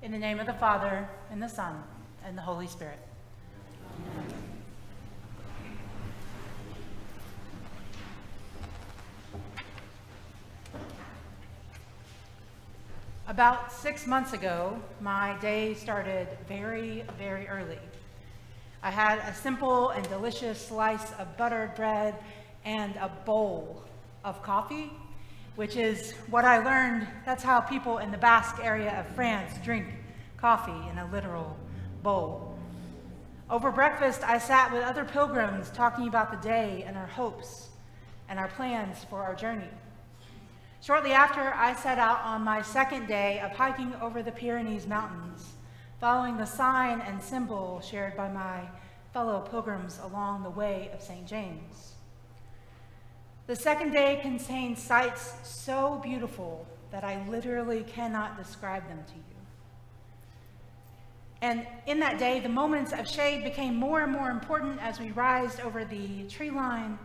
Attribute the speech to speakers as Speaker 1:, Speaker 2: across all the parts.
Speaker 1: In the name of the Father, and the Son, and the Holy Spirit. About six months ago, my day started very, very early. I had a simple and delicious slice of buttered bread and a bowl of coffee, which is what I learned that's how people in the Basque area of France drink coffee in a literal bowl. Over breakfast, I sat with other pilgrims talking about the day and our hopes and our plans for our journey. Shortly after, I set out on my second day of hiking over the Pyrenees Mountains, following the sign and symbol shared by my fellow pilgrims along the way of St. James. The second day contained sights so beautiful that I literally cannot describe them to you. And in that day, the moments of shade became more and more important as we rised over the tree line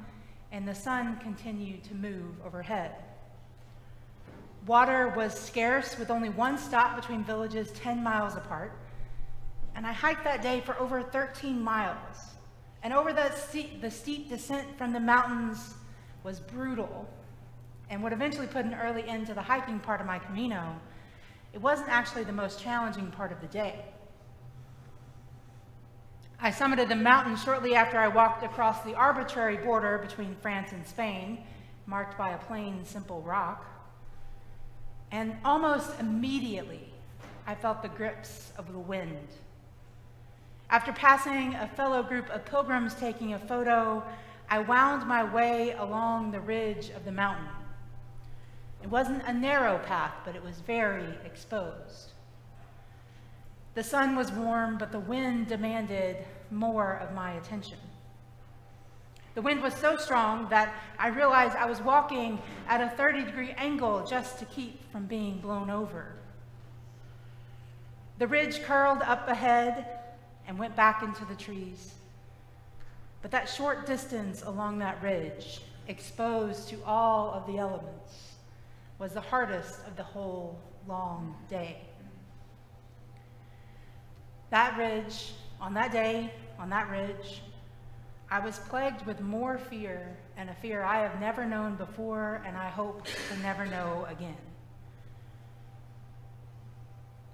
Speaker 1: and the sun continued to move overhead. Water was scarce with only one stop between villages 10 miles apart. And I hiked that day for over 13 miles. And over the steep, the steep descent from the mountains was brutal and would eventually put an early end to the hiking part of my Camino. It wasn't actually the most challenging part of the day. I summited the mountain shortly after I walked across the arbitrary border between France and Spain, marked by a plain, simple rock. And almost immediately, I felt the grips of the wind. After passing a fellow group of pilgrims taking a photo, I wound my way along the ridge of the mountain. It wasn't a narrow path, but it was very exposed. The sun was warm, but the wind demanded more of my attention. The wind was so strong that I realized I was walking at a 30 degree angle just to keep from being blown over. The ridge curled up ahead and went back into the trees. But that short distance along that ridge, exposed to all of the elements, was the hardest of the whole long day. That ridge, on that day, on that ridge, I was plagued with more fear, and a fear I have never known before, and I hope to never know again.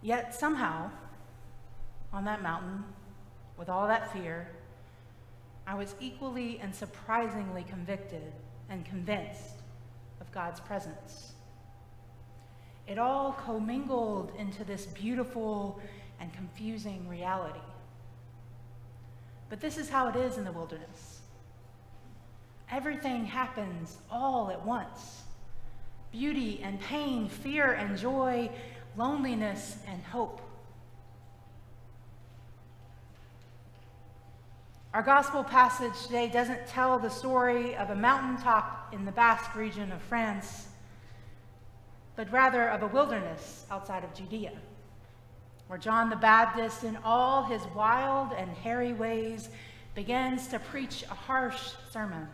Speaker 1: Yet somehow, on that mountain, with all that fear, I was equally and surprisingly convicted and convinced of God's presence. It all commingled into this beautiful and confusing reality. But this is how it is in the wilderness. Everything happens all at once beauty and pain, fear and joy, loneliness and hope. Our gospel passage today doesn't tell the story of a mountaintop in the Basque region of France, but rather of a wilderness outside of Judea where John the Baptist, in all his wild and hairy ways, begins to preach a harsh sermon.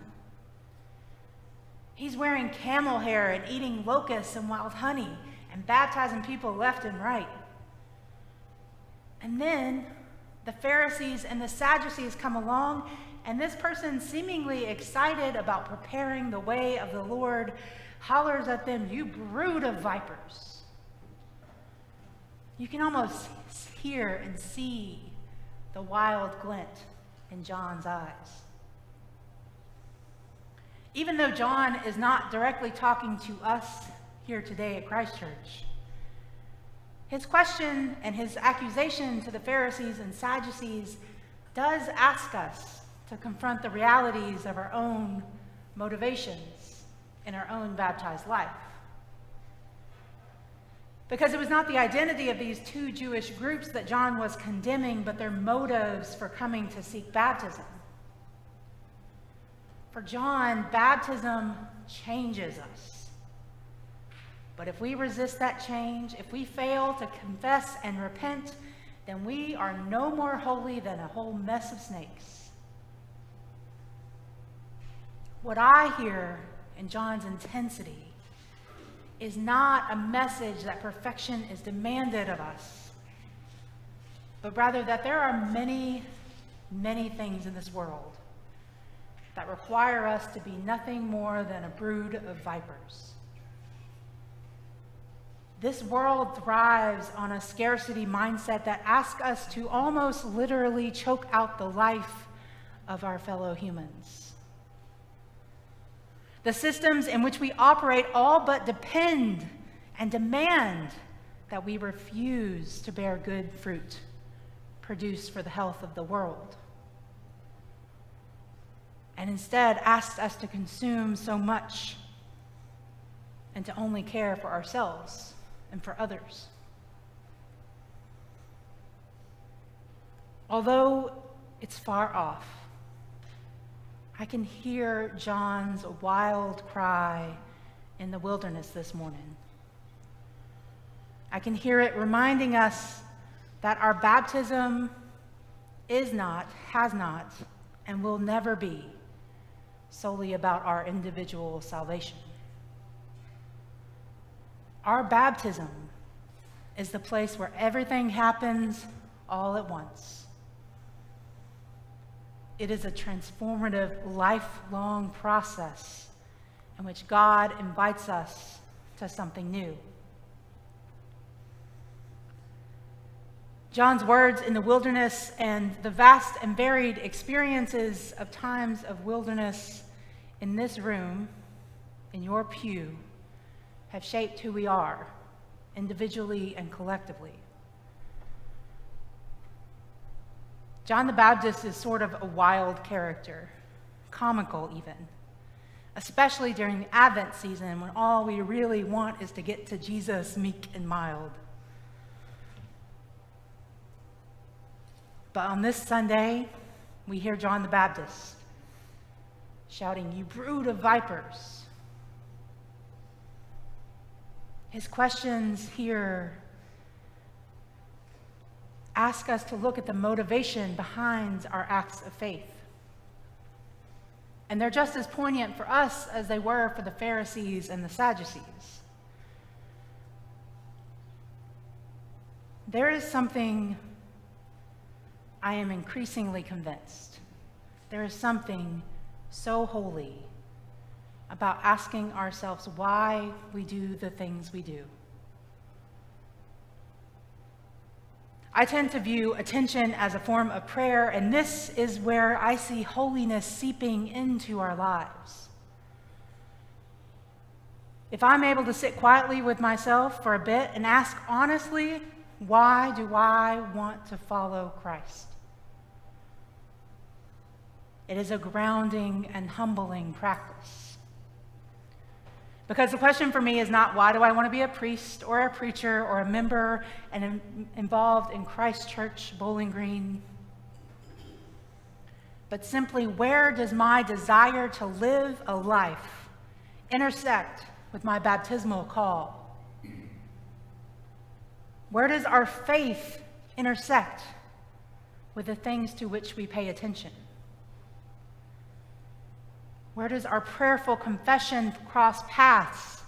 Speaker 1: He's wearing camel hair and eating locusts and wild honey and baptizing people left and right. And then the Pharisees and the Sadducees come along, and this person, seemingly excited about preparing the way of the Lord, hollers at them, You brood of vipers. You can almost hear and see the wild glint in John's eyes. Even though John is not directly talking to us here today at Christ Church, his question and his accusation to the Pharisees and Sadducees does ask us to confront the realities of our own motivations in our own baptized life. Because it was not the identity of these two Jewish groups that John was condemning, but their motives for coming to seek baptism. For John, baptism changes us. But if we resist that change, if we fail to confess and repent, then we are no more holy than a whole mess of snakes. What I hear in John's intensity is not a message that perfection is demanded of us, but rather that there are many, many things in this world that require us to be nothing more than a brood of vipers. This world thrives on a scarcity mindset that asks us to almost literally choke out the life of our fellow humans. The systems in which we operate all but depend and demand that we refuse to bear good fruit produced for the health of the world. And instead asks us to consume so much and to only care for ourselves and for others. Although it's far off, I can hear John's wild cry in the wilderness this morning. I can hear it reminding us that our baptism is not, has not, and will never be solely about our individual salvation. Our baptism is the place where everything happens all at once. It is a transformative, lifelong process in which God invites us to something new. John's words in the wilderness and the vast and varied experiences of times of wilderness in this room, in your pew, have shaped who we are, individually and collectively. John the Baptist is sort of a wild character, comical even, especially during the Advent season when all we really want is to get to Jesus meek and mild. But on this Sunday, we hear John the Baptist shouting, You brood of vipers. His questions here ask us to look at the motivation behind our acts of faith. And they're just as poignant for us as they were for the Pharisees and the Sadducees. There is something I am increasingly convinced. There is something so holy about asking ourselves why we do the things we do. I tend to view attention as a form of prayer, and this is where I see holiness seeping into our lives. If I'm able to sit quietly with myself for a bit and ask honestly, why do I want to follow Christ? It is a grounding and humbling practice. Because the question for me is not why do I want to be a priest or a preacher or a member and in, involved in Christ Church Bowling Green, but simply where does my desire to live a life intersect with my baptismal call? Where does our faith intersect with the things to which we pay attention? Where does our prayerful confession cross paths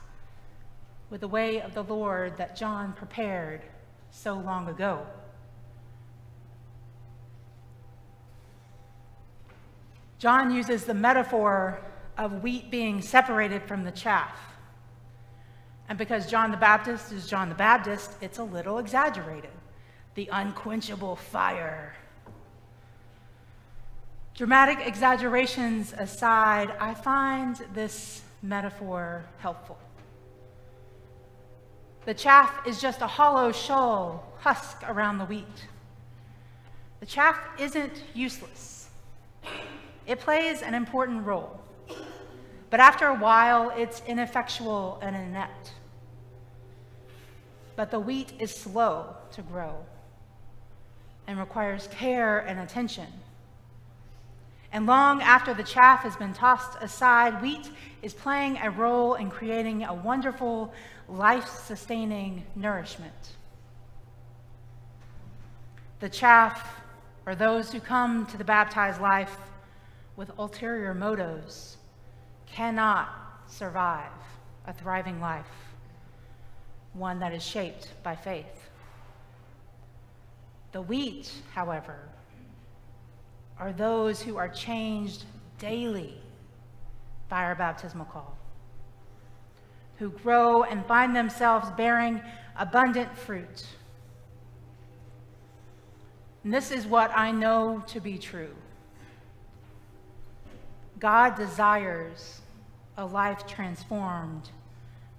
Speaker 1: with the way of the Lord that John prepared so long ago? John uses the metaphor of wheat being separated from the chaff. And because John the Baptist is John the Baptist, it's a little exaggerated. The unquenchable fire Dramatic exaggerations aside, I find this metaphor helpful. The chaff is just a hollow shell husk around the wheat. The chaff isn't useless, it plays an important role. But after a while, it's ineffectual and inept. But the wheat is slow to grow and requires care and attention and long after the chaff has been tossed aside, wheat is playing a role in creating a wonderful, life sustaining nourishment. The chaff, or those who come to the baptized life with ulterior motives, cannot survive a thriving life, one that is shaped by faith. The wheat, however, are those who are changed daily by our baptismal call, who grow and find themselves bearing abundant fruit. And this is what I know to be true. God desires a life transformed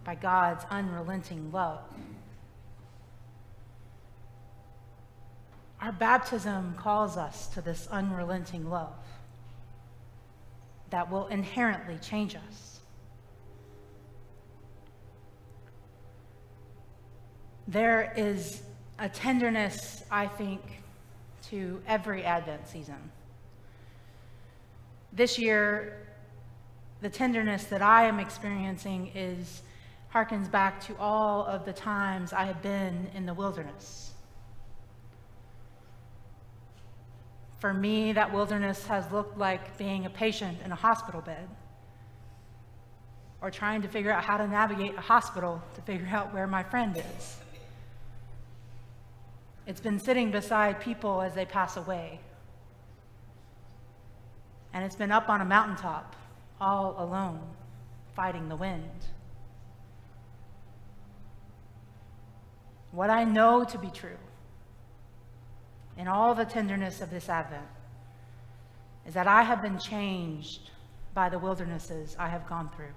Speaker 1: by God's unrelenting love. Our baptism calls us to this unrelenting love that will inherently change us. There is a tenderness, I think, to every Advent season. This year, the tenderness that I am experiencing is harkens back to all of the times I have been in the wilderness. For me, that wilderness has looked like being a patient in a hospital bed or trying to figure out how to navigate a hospital to figure out where my friend is. It's been sitting beside people as they pass away. And it's been up on a mountaintop, all alone, fighting the wind. What I know to be true in all the tenderness of this Advent is that I have been changed by the wildernesses I have gone through.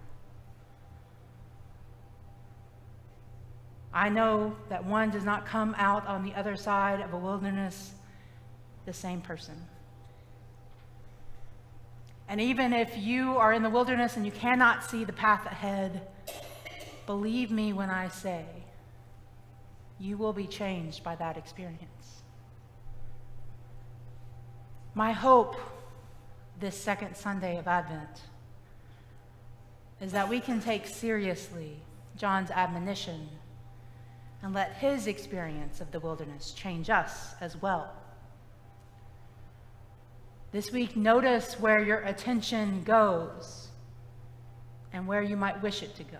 Speaker 1: I know that one does not come out on the other side of a wilderness the same person. And even if you are in the wilderness and you cannot see the path ahead, believe me when I say you will be changed by that experience. My hope this second Sunday of Advent is that we can take seriously John's admonition and let his experience of the wilderness change us as well. This week, notice where your attention goes and where you might wish it to go.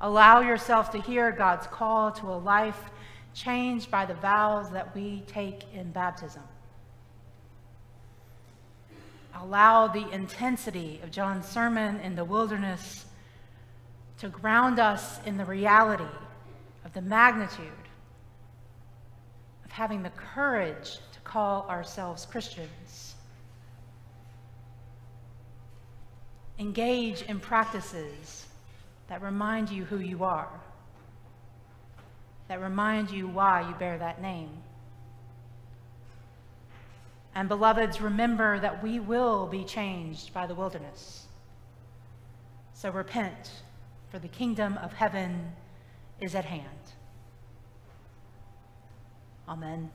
Speaker 1: Allow yourself to hear God's call to a life changed by the vows that we take in baptism. Allow the intensity of John's sermon in the wilderness to ground us in the reality of the magnitude of having the courage to call ourselves Christians. Engage in practices that remind you who you are, that remind you why you bear that name. And beloveds, remember that we will be changed by the wilderness. So repent for the kingdom of heaven is at hand. Amen.